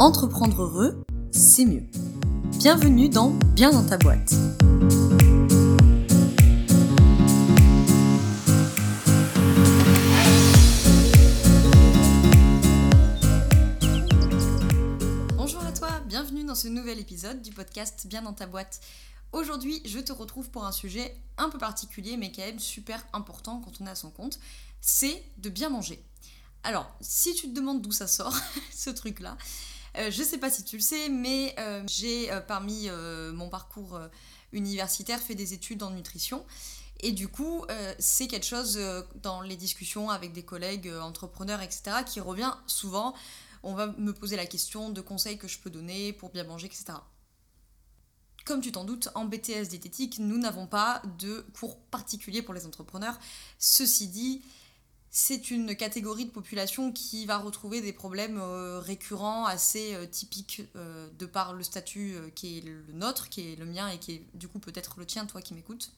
Entreprendre heureux, c'est mieux. Bienvenue dans Bien dans ta boîte. Bonjour à toi, bienvenue dans ce nouvel épisode du podcast Bien dans ta boîte. Aujourd'hui, je te retrouve pour un sujet un peu particulier, mais quand même super important quand on est à son compte, c'est de bien manger. Alors, si tu te demandes d'où ça sort, ce truc-là, euh, je sais pas si tu le sais, mais euh, j'ai euh, parmi mon parcours universitaire fait des études en nutrition. Et du coup, c'est quelque chose dans les discussions avec des collègues entrepreneurs, etc., qui revient souvent. On va me poser la question de conseils que je peux donner pour bien manger, etc. Comme tu t'en doutes, en BTS diététique, nous n'avons pas de cours particulier pour les entrepreneurs. Ceci dit, c'est une catégorie de population qui va retrouver des problèmes euh, récurrents assez euh, typiques euh, de par le statut qui est le nôtre, qui est le mien et qui est du coup peut-être le tien, toi qui m'écoutes.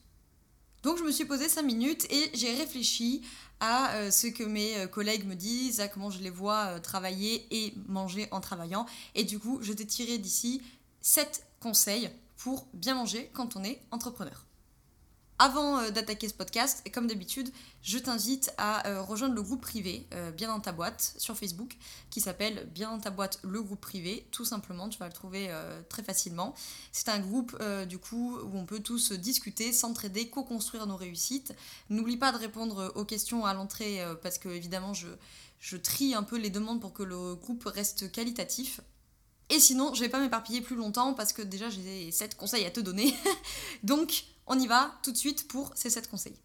Donc je me suis posé 5 minutes et j'ai réfléchi à ce que mes collègues me disent, à comment je les vois travailler et manger en travaillant. Et du coup, je t'ai tiré d'ici 7 conseils pour bien manger quand on est entrepreneur. Avant euh, d'attaquer ce podcast, comme d'habitude, je t'invite à euh, rejoindre le groupe privé euh, Bien dans ta boîte sur Facebook qui s'appelle Bien dans ta boîte le groupe privé. Tout simplement, tu vas le trouver très facilement. C'est un groupe du coup où on peut tous discuter, s'entraider, co-construire nos réussites. N'oublie pas de répondre aux questions à l'entrée parce que évidemment je, je trie un peu les demandes pour que le groupe reste qualitatif. Et sinon, je vais pas m'éparpiller plus longtemps parce que déjà j'ai 7 conseils à te donner. Donc, on y va tout de suite pour ces 7 conseils.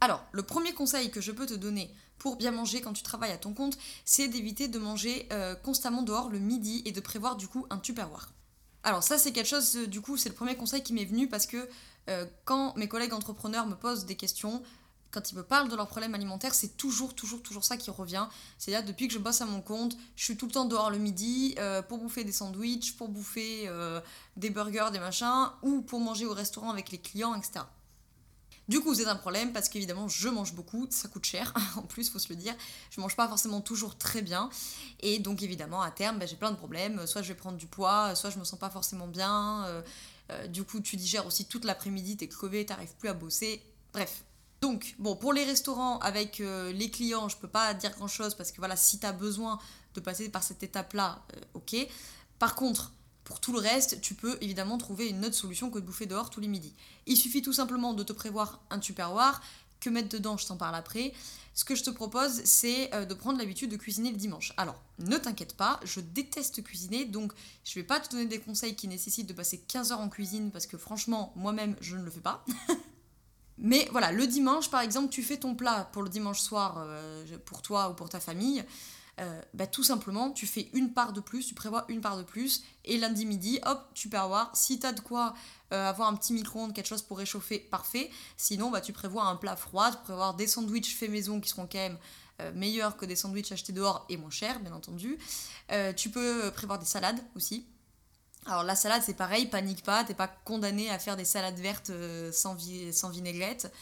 Alors, le premier conseil que je peux te donner pour bien manger quand tu travailles à ton compte, c'est d'éviter de manger euh, constamment dehors le midi et de prévoir du coup un tupperware. Alors ça c'est quelque chose, euh, du coup c'est le premier conseil qui m'est venu parce que euh, quand mes collègues entrepreneurs me posent des questions, quand ils me parlent de leurs problèmes alimentaires, c'est toujours, toujours, toujours ça qui revient. C'est-à-dire, depuis que je bosse à mon compte, je suis tout le temps dehors le midi euh, pour bouffer des sandwichs, pour bouffer euh, des burgers, des machins, ou pour manger au restaurant avec les clients, etc. Du coup, c'est un problème parce qu'évidemment, je mange beaucoup, ça coûte cher, en plus, faut se le dire. Je mange pas forcément toujours très bien. Et donc, évidemment, à terme, ben, j'ai plein de problèmes. Soit je vais prendre du poids, soit je me sens pas forcément bien. Euh, du coup, tu digères aussi toute l'après-midi, t'es crevé, t'arrives plus à bosser. Bref, donc, bon, pour les restaurants avec euh, les clients, je peux pas dire grand chose parce que voilà, si tu as besoin de passer par cette étape-là, euh, ok. Par contre, pour tout le reste, tu peux évidemment trouver une autre solution que de bouffer dehors tous les midis. Il suffit tout simplement de te prévoir un tupperware. Que mettre dedans, je t'en parle après. Ce que je te propose, c'est euh, de prendre l'habitude de cuisiner le dimanche. Alors, ne t'inquiète pas, je déteste cuisiner, donc je vais pas te donner des conseils qui nécessitent de passer 15 heures en cuisine parce que franchement, moi-même, je ne le fais pas. Mais voilà, le dimanche, par exemple, tu fais ton plat pour le dimanche soir, euh, pour toi ou pour ta famille. Euh, bah, tout simplement, tu fais une part de plus, tu prévois une part de plus, et lundi midi, hop, tu peux avoir. Si tu as de quoi euh, avoir un petit micro-ondes, quelque chose pour réchauffer, parfait. Sinon, bah, tu prévois un plat froid, tu prévois des sandwichs faits maison qui seront quand même meilleurs que des sandwichs achetés dehors et moins chers, bien entendu. tu peux prévoir des salades aussi. Alors la salade c'est pareil, panique pas, t'es pas condamné à faire des salades vertes euh, sans, sans vinaigrette.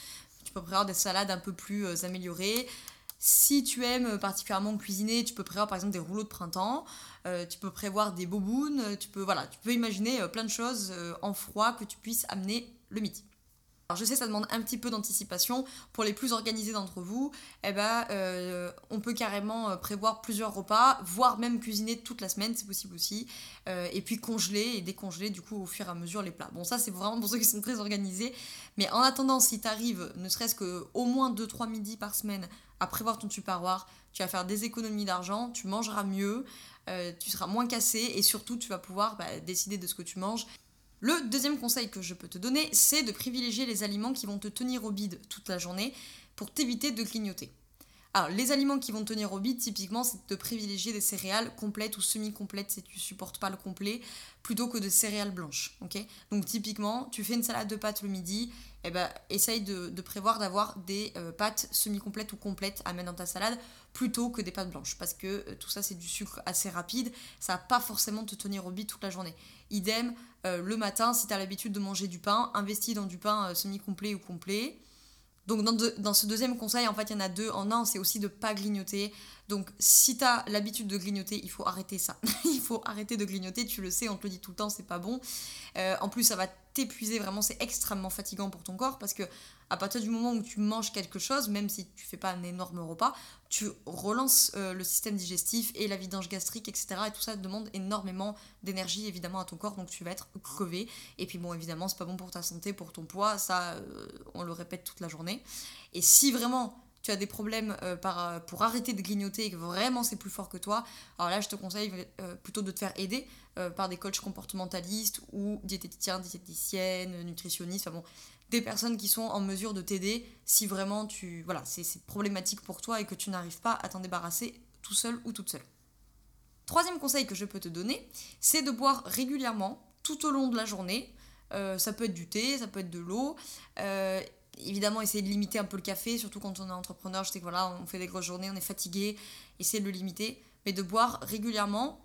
Tu peux prévoir des salades un peu plus euh, améliorées. Si tu aimes particulièrement cuisiner, tu peux prévoir par exemple des rouleaux de printemps, euh, tu peux prévoir des bobounes, tu peux, voilà, tu peux imaginer plein de choses en froid que tu puisses amener le midi. Alors je sais, ça demande un petit peu d'anticipation. Pour les plus organisés d'entre vous, eh ben, euh, on peut carrément euh, prévoir plusieurs repas, voire même cuisiner toute la semaine, c'est possible aussi. Euh, et puis congeler et décongeler du coup au fur et à mesure les plats. Bon, ça c'est vraiment pour ceux qui sont très organisés. Mais en attendant, si tu arrives ne serait-ce qu'au moins 2-3 midis par semaine à prévoir ton tupperware, tu vas faire des économies d'argent, tu mangeras mieux, tu seras moins cassé et surtout tu vas pouvoir bah, décider de ce que tu manges le deuxième conseil que je peux te donner, c'est de privilégier les aliments qui vont te tenir au bide toute la journée pour t'éviter de clignoter. Alors, les aliments qui vont tenir au bide, typiquement, c'est de privilégier des céréales complètes ou semi-complètes si tu supportes pas le complet, plutôt que de céréales blanches. Donc, typiquement, tu fais une salade de pâtes le midi, eh ben, essaye de, prévoir d'avoir des euh, pâtes semi-complètes ou complètes à mettre dans ta salade plutôt que des pâtes blanches. Parce que euh, tout ça, c'est du sucre assez rapide, ça va pas forcément te tenir au bide toute la journée. Idem, le matin, si tu as l'habitude de manger du pain, investis dans du pain semi-complet ou complet. Donc dans, ce deuxième conseil, en fait, il y en a deux en un, c'est aussi de pas grignoter. Donc si tu as l'habitude de grignoter, il faut arrêter ça. il faut arrêter de grignoter, tu le sais, on te le dit tout le temps, c'est pas bon. Euh, en plus, ça va t'épuiser, vraiment, c'est extrêmement fatigant pour ton corps parce que à partir du moment où tu manges quelque chose, même si tu fais pas un énorme repas, tu relances euh, le système digestif et la vidange gastrique, etc. Et tout ça demande énormément d'énergie évidemment à ton corps, donc tu vas être crevé. Et puis bon, évidemment, c'est pas bon pour ta santé, pour ton poids, ça, euh, on le répète toute la journée. Et si vraiment tu as des problèmes euh, par, pour arrêter de grignoter et que vraiment c'est plus fort que toi, alors là je te conseille plutôt de te faire aider par des coachs comportementalistes ou diététiciens, diététiciennes, nutritionnistes, enfin bon, des personnes qui sont en mesure de t'aider si vraiment tu voilà c'est problématique pour toi et que tu n'arrives pas à t'en débarrasser tout seul ou toute seule. Troisième conseil que je peux te donner, c'est de boire régulièrement tout au long de la journée. Euh, ça peut être du thé, ça peut être de l'eau. Évidemment, essayer de limiter un peu le café, surtout quand on est entrepreneur. Je sais que voilà, on fait des grosses journées, on est fatigué. Essayer de le limiter, mais de boire régulièrement,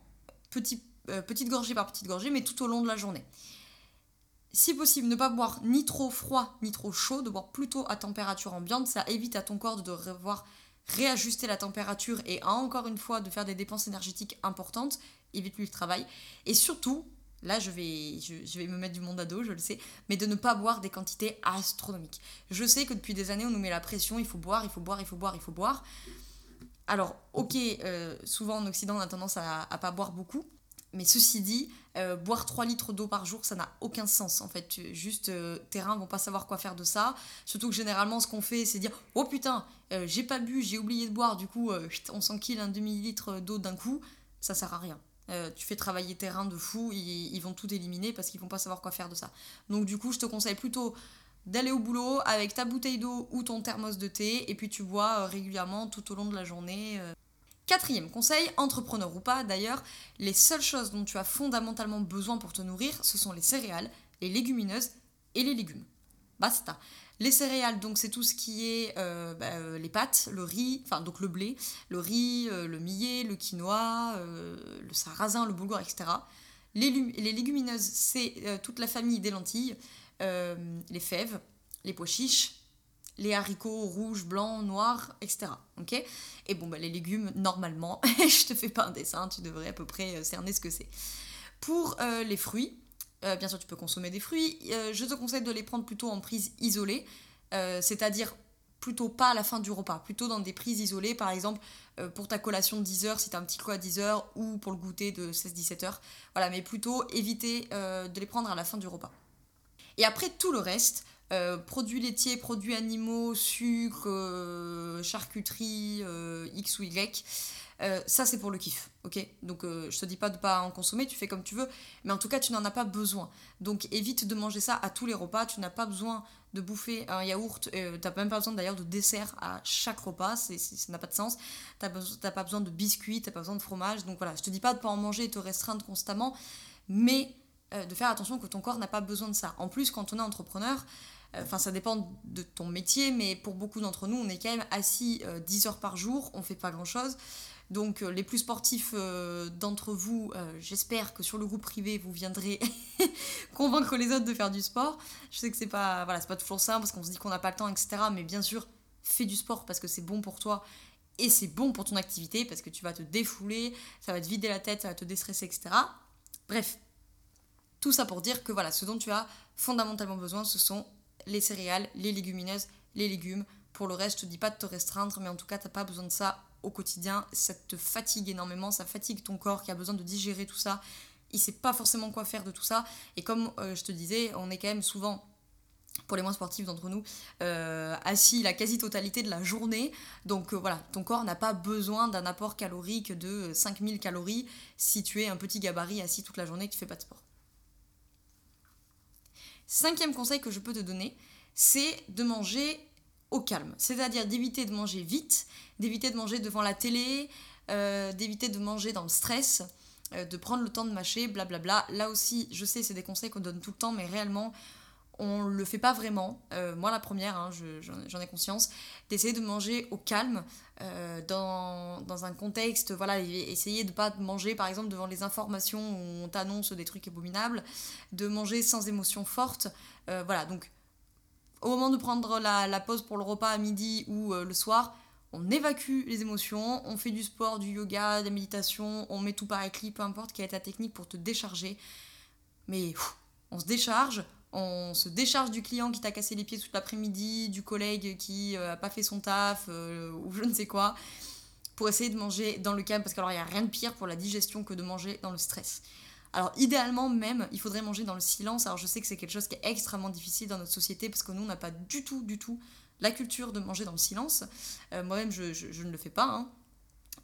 euh, petite gorgée par petite gorgée, mais tout au long de la journée si possible, ne pas boire ni trop froid ni trop chaud, de boire plutôt à température ambiante. Ça évite à ton corps de devoir réajuster la température et encore une fois de faire des dépenses énergétiques importantes. Évite lui le travail. Et surtout, là je vais, je, vais me mettre du monde à dos, je le sais, mais de ne pas boire des quantités astronomiques. Je sais que depuis des années on nous met la pression, il faut boire, il faut boire, il faut boire, il faut boire. Alors, ok, euh, souvent en Occident on a tendance à, à pas boire beaucoup, mais ceci dit, euh, boire 3 litres d'eau par jour, ça n'a aucun sens. En fait, juste, euh, tes reins vont pas savoir quoi faire de ça. Surtout que généralement, ce qu'on fait, c'est dire Oh putain, euh, j'ai pas bu, j'ai oublié de boire, du coup, on s'enquille un demi-litre d'eau d'un coup. Ça sert à rien. Tu fais travailler tes reins de fou, ils, ils vont tout éliminer parce qu'ils vont pas savoir quoi faire de ça. Donc, du coup, je te conseille plutôt d'aller au boulot avec ta bouteille d'eau ou ton thermos de thé et puis tu bois régulièrement tout au long de la journée. Quatrième conseil, entrepreneur ou pas d'ailleurs, les seules choses dont tu as fondamentalement besoin pour te nourrir, ce sont les céréales, les légumineuses et les légumes. Basta. Les céréales, donc c'est tout ce qui est euh, bah, euh, les pâtes, le riz, enfin donc le blé, le riz, euh, le millet, le quinoa, le sarrasin, le boulgour, etc. Les, légumineuses, c'est toute la famille des lentilles, les fèves, les pois chiches, les haricots rouges, blancs, noirs, etc. Et bon, bah, les légumes, normalement, je te fais pas un dessin, tu devrais à peu près cerner ce que c'est. Pour les fruits, euh, bien sûr, tu peux consommer des fruits. je te conseille de les prendre plutôt en prise isolée, c'est-à-dire plutôt pas à la fin du repas, plutôt dans des prises isolées, par exemple pour ta collation de 10h si tu as un petit coup à 10h ou pour le goûter de 16-17h. Voilà, mais plutôt éviter de les prendre à la fin du repas. Et après tout le reste, euh, produits laitiers, produits animaux, sucre, euh, charcuterie, euh, X ou Y. ça, c'est pour le kiff, ok? Donc, je te dis pas de pas en consommer, tu fais comme tu veux, mais en tout cas, tu n'en as pas besoin. Donc, évite de manger ça à tous les repas. Tu n'as pas besoin de bouffer un yaourt, tu n'as même pas besoin d'ailleurs de dessert à chaque repas, ça n'a pas de sens. Tu n'as pas besoin de biscuits, tu n'as pas besoin de fromage. Donc, voilà, je te dis pas de pas en manger et te restreindre constamment, mais de faire attention que ton corps n'a pas besoin de ça. En plus, quand on est entrepreneur, Enfin, ça dépend de ton métier, mais pour beaucoup d'entre nous, on est quand même assis 10 euh, heures par jour, on fait pas grand chose. Donc, euh, les plus sportifs euh, d'entre vous, j'espère que sur le groupe privé, vous viendrez convaincre les autres de faire du sport. Je sais que c'est pas, voilà, pas toujours simple parce qu'on se dit qu'on n'a pas le temps, etc. Mais bien sûr, fais du sport parce que c'est bon pour toi et c'est bon pour ton activité parce que tu vas te défouler, ça va te vider la tête, ça va te déstresser, etc. Bref, tout ça pour dire que voilà, ce dont tu as fondamentalement besoin, ce sont les céréales, les légumineuses, les légumes. Pour le reste, je te dis pas de te restreindre, mais en tout cas, t'as pas besoin de ça au quotidien. Ça te fatigue énormément, ça fatigue ton corps qui a besoin de digérer tout ça. Il sait pas forcément quoi faire de tout ça. Et comme euh, je te disais, on est quand même souvent pour les moins sportifs d'entre nous, euh, assis la quasi-totalité de la journée. Donc euh, voilà, ton corps n'a pas besoin d'un apport calorique de 5000 calories si tu es un petit gabarit assis toute la journée et que tu fais pas de sport. Cinquième conseil que je peux te donner, c'est de manger au calme. C'est-à-dire d'éviter de manger vite, d'éviter de manger devant la télé, euh, d'éviter de manger dans le stress, euh, de prendre le temps de mâcher, blablabla. Là aussi, je sais, c'est des conseils qu'on donne tout le temps, mais réellement, on le fait pas vraiment. Euh, moi, la première, hein, j'en ai conscience, d'essayer de manger au calme, dans, dans, un contexte, voilà, essayer de pas manger, par exemple, devant les informations où on t'annonce des trucs abominables, de manger sans émotion forte. Voilà, donc au moment de prendre la, pause pour le repas à midi ou le soir, on évacue les émotions, on fait du sport, du yoga, de la méditation, on met tout par écrit, peu importe quelle est ta technique pour te décharger. Mais on se décharge, on se décharge du client qui t'a cassé les pieds toute l'après-midi, du collègue qui n'a euh, pas fait son taf euh, ou je ne sais quoi, pour essayer de manger dans le calme, parce qu'il n'y a rien de pire pour la digestion que de manger dans le stress. Alors idéalement même, il faudrait manger dans le silence. Alors je sais que c'est quelque chose qui est extrêmement difficile dans notre société, parce que nous, on n'a pas du tout, du tout la culture de manger dans le silence. Euh, moi-même, je, ne le fais pas. Hein.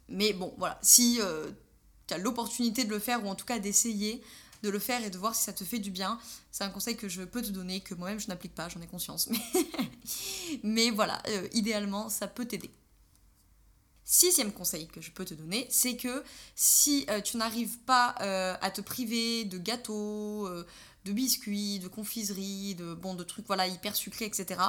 Mais bon, voilà, si tu as l'opportunité de le faire, ou en tout cas d'essayer, de le faire et de voir si ça te fait du bien. C'est un conseil que je peux te donner, que moi-même je n'applique pas, j'en ai conscience. Mais, voilà, euh, idéalement, ça peut t'aider. Sixième conseil que je peux te donner, c'est que si euh, tu n'arrives pas euh, à te priver de gâteaux, de biscuits, de confiseries, de, bon, de trucs voilà, hyper sucrés, etc.,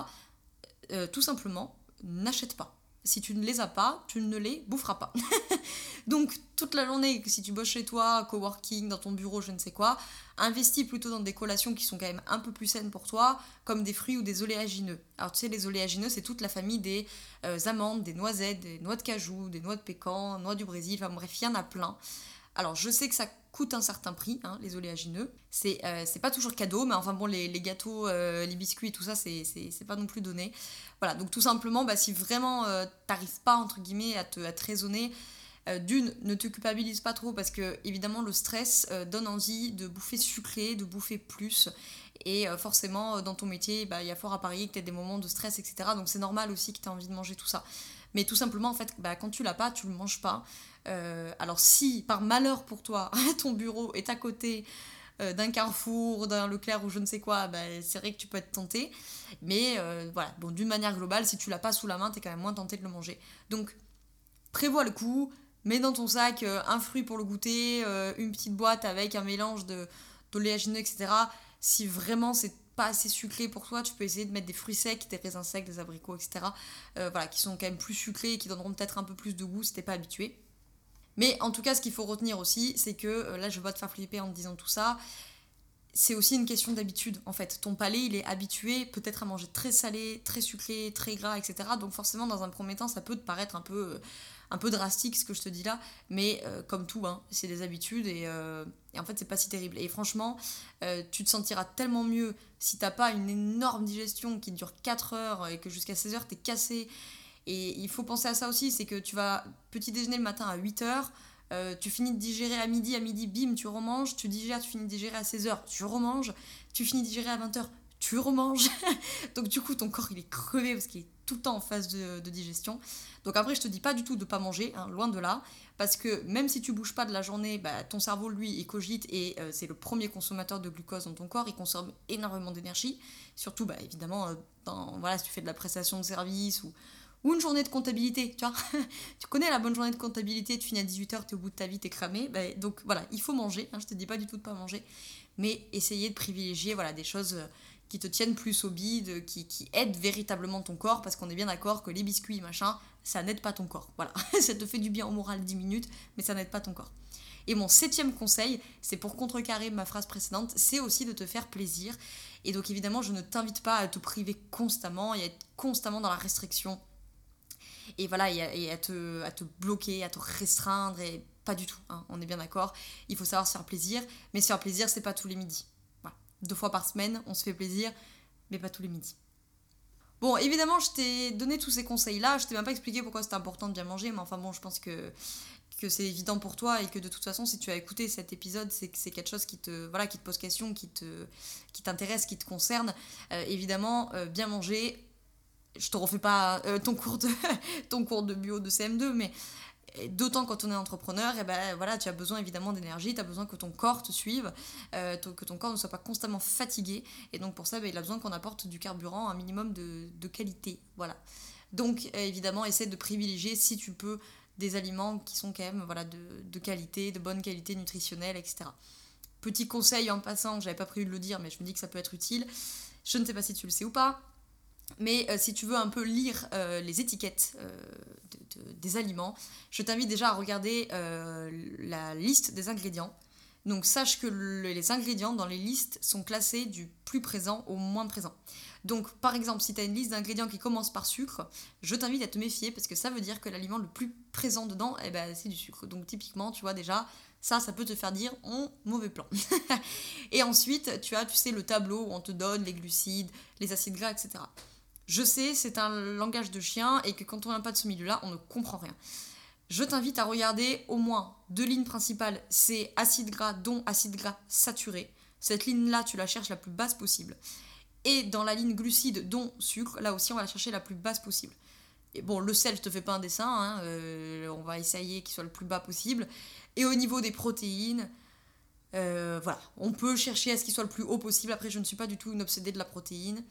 tout simplement, n'achète pas si tu ne les as pas, tu ne les boufferas pas. Donc toute la journée, si tu bosses chez toi, coworking, dans ton bureau, je ne sais quoi, investis plutôt dans des collations qui sont quand même un peu plus saines pour toi, comme des fruits ou des oléagineux. Alors tu sais, les oléagineux, c'est toute la famille des euh, amandes, des noisettes, des noix de cajou, des noix de pécan, noix du Brésil, enfin bref, il y en a plein. Alors je sais que ça coûte un certain prix, hein, les oléagineux. C'est euh, pas toujours cadeau, mais enfin bon, les, gâteaux, euh, les biscuits, tout ça, c'est pas non plus donné. Voilà, donc tout simplement, bah, si vraiment euh, t'arrives pas, entre guillemets, à te, à raisonner, d'une, ne te culpabilise pas trop parce que évidemment le stress donne envie de bouffer sucré, de bouffer plus. Et forcément, dans ton métier, bah, il y a fort à parier que tu as des moments de stress, etc. Donc c'est normal aussi que tu aies envie de manger tout ça. Mais tout simplement, en fait, bah, quand tu l'as pas, tu le manges pas. Euh, alors si par malheur pour toi, ton bureau est à côté euh, d'un carrefour, d'un Leclerc ou je ne sais quoi, bah, c'est vrai que tu peux être tenté. Mais euh, voilà, bon, d'une manière globale, si tu l'as pas sous la main, tu es quand même moins tenté de le manger. Donc prévois le coup, mets dans ton sac un fruit pour le goûter, une petite boîte avec un mélange d'oléagineux, etc. Si vraiment c'est pas assez sucré pour toi, tu peux essayer de mettre des fruits secs, des raisins secs, des abricots, etc. voilà, qui sont quand même plus sucrés et qui donneront peut-être un peu plus de goût si t'es pas habitué. Mais en tout cas, ce qu'il faut retenir aussi, c'est que, euh, là je vais te faire flipper en te disant tout ça, c'est aussi une question d'habitude en fait. Ton palais il est habitué peut-être à manger très salé, très sucré, très gras, etc. Donc forcément dans un premier temps ça peut te paraître un peu, euh, un peu drastique ce que je te dis là, mais euh, comme tout, hein, c'est des habitudes et, et, en fait c'est pas si terrible. Et franchement, tu te sentiras tellement mieux si t'as pas une énorme digestion qui dure 4 heures et que jusqu'à 16 heures t'es cassé et il faut penser à ça aussi, c'est que tu vas petit déjeuner le matin à 8h, euh, tu finis de digérer à midi, à midi, bim, tu remanges, tu digères, tu finis de digérer à 16h, tu remanges, tu finis de digérer à 20h, tu remanges. Donc du coup, ton corps, il est crevé parce qu'il est tout le temps en phase de, digestion. Donc après, je te dis pas du tout de pas manger, hein, loin de là, parce que même si tu bouges pas de la journée, bah, ton cerveau, lui, il cogite et euh, c'est le premier consommateur de glucose dans ton corps, il consomme énormément d'énergie, surtout, bah, évidemment, euh, dans, voilà, si tu fais de la prestation de service ou ou une journée de comptabilité, tu vois. tu connais la bonne journée de comptabilité, tu finis à 18h, tu es au bout de ta vie, tu es cramé. Bah, donc voilà, il faut manger, hein, je te dis pas du tout de pas manger, mais essayer de privilégier voilà, des choses euh, qui te tiennent plus au bide, qui, qui aident véritablement ton corps, parce qu'on est bien d'accord que les biscuits, machin, ça n'aide pas ton corps. Voilà, ça te fait du bien au moral 10 minutes, mais ça n'aide pas ton corps. Et mon septième conseil, c'est pour contrecarrer ma phrase précédente, c'est aussi de te faire plaisir. Et donc évidemment, je ne t'invite pas à te priver constamment et à être constamment dans la restriction et voilà, et, à, te, à te bloquer, à te restreindre, et pas du tout, hein, on est bien d'accord. Il faut savoir se faire plaisir, mais se faire plaisir, c'est pas tous les midis. Deux fois par semaine, on se fait plaisir, mais pas tous les midis. Bon, évidemment, je t'ai donné tous ces conseils-là, je t'ai même pas expliqué pourquoi c'était important de bien manger, mais enfin bon, je pense que, que c'est évident pour toi et que de toute façon, si tu as écouté cet épisode, c'est que c'est quelque chose qui te, voilà, qui te pose question, qui, te, qui t'intéresse, qui te concerne. Euh, évidemment, euh, bien manger, je te refais pas euh, ton, cours de, ton de bio de CM2, mais d'autant quand on est entrepreneur, et eh ben voilà, tu as besoin évidemment d'énergie, tu as besoin que ton corps te suive, euh, que ton corps ne soit pas constamment fatigué, et donc pour ça, ben, il a besoin qu'on apporte du carburant, un minimum de, de qualité, voilà. Donc euh, évidemment, essaie de privilégier, si tu peux, des aliments qui sont quand même voilà, de, de qualité, de bonne qualité nutritionnelle, etc. Petit conseil en passant, j'avais pas prévu de le dire, mais je me dis que ça peut être utile. Je ne sais pas si tu le sais ou pas, mais euh, si tu veux un peu lire euh, les étiquettes euh, des aliments, je t'invite déjà à regarder la liste des ingrédients. Donc sache que les ingrédients dans les listes sont classés du plus présent au moins présent. Donc par exemple, si tu as une liste d'ingrédients qui commence par sucre, je t'invite à te méfier parce que ça veut dire que l'aliment le plus présent dedans, eh ben, c'est du sucre. Donc typiquement, tu vois déjà, ça, ça peut te faire dire on mauvais plan. et ensuite, tu as, tu sais, le tableau où on te donne les glucides, les acides gras, etc. Je sais, c'est un langage de chien et que quand on n'a pas de ce milieu-là, on ne comprend rien. Je t'invite à regarder au moins deux lignes principales, c'est acide gras, dont acide gras saturé. Cette ligne-là, tu la cherches la plus basse possible. Et dans la ligne glucides, dont sucre, là aussi, on va la chercher la plus basse possible. Et bon, le sel, je te fais pas un dessin, hein, euh, on va essayer qu'il soit le plus bas possible. Et au niveau des protéines, euh, voilà, on peut chercher à ce qu'il soit le plus haut possible. Après, je ne suis pas du tout une obsédée de la protéine.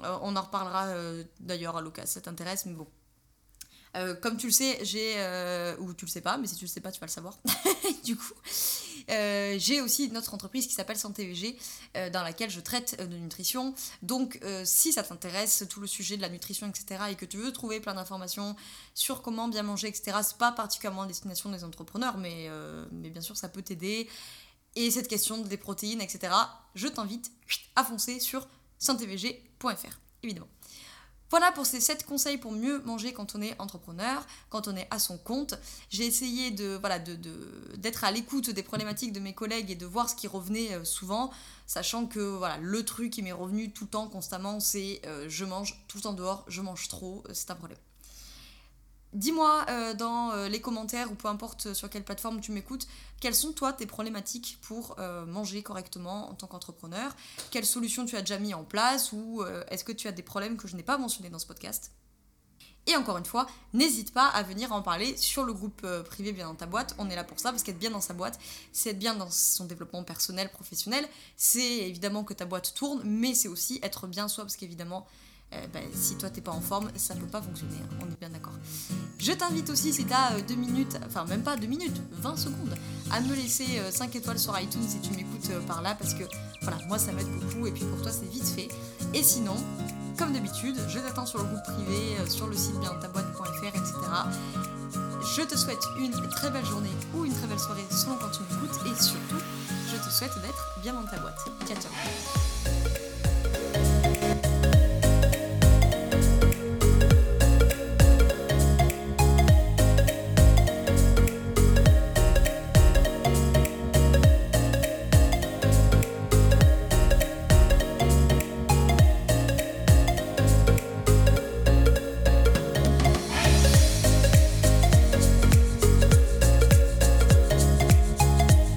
Euh, on en reparlera euh, d'ailleurs à l'occasion, ça t'intéresse, mais bon. Euh, comme tu le sais, j'ai, ou tu le sais pas, mais si tu le sais pas, tu vas le savoir. du coup, j'ai aussi notre entreprise qui s'appelle Santé VG, dans laquelle je traite de nutrition. Donc, si ça t'intéresse, tout le sujet de la nutrition, etc., et que tu veux trouver plein d'informations sur comment bien manger, etc., c'est pas particulièrement à destination des entrepreneurs, mais, mais bien sûr, ça peut t'aider. Et cette question des protéines, etc., je t'invite à foncer sur évidemment. Voilà pour ces 7 conseils pour mieux manger quand on est entrepreneur, quand on est à son compte. J'ai essayé de voilà d'être à l'écoute des problématiques de mes collègues et de voir ce qui revenait euh, souvent, sachant que voilà le truc qui m'est revenu tout le temps constamment, c'est euh, je mange tout le temps dehors, je mange trop, c'est un problème. Dis-moi euh, dans euh, les commentaires ou peu importe sur quelle plateforme tu m'écoutes, quelles sont toi tes problématiques pour euh, manger correctement en tant qu'entrepreneur? Quelles solutions tu as déjà mis en place ou est-ce que tu as des problèmes que je n'ai pas mentionnés dans ce podcast? Et encore une fois, n'hésite pas à venir en parler sur le groupe privé Bien dans ta boîte. On est là pour ça, parce qu'être bien dans sa boîte, c'est être bien dans son développement personnel, professionnel. C'est évidemment que ta boîte tourne, mais c'est aussi être bien soi, parce qu'évidemment, euh, bah, si toi t'es pas en forme, ça peut pas fonctionner, hein, on est bien d'accord. Je t'invite aussi, si t'as 2 euh, minutes, enfin même pas 2 minutes, 20 secondes, à me laisser 5 euh, étoiles sur iTunes si tu m'écoutes par là, parce que voilà, moi ça m'aide beaucoup, et puis pour toi c'est vite fait. Et sinon, comme d'habitude, je t'attends sur le groupe privé, sur le site bientaboîte.fr, etc. Je te souhaite une très belle journée ou une très belle soirée selon quand tu m'écoutes, et surtout, je te souhaite d'être bien dans ta boîte. Ciao ciao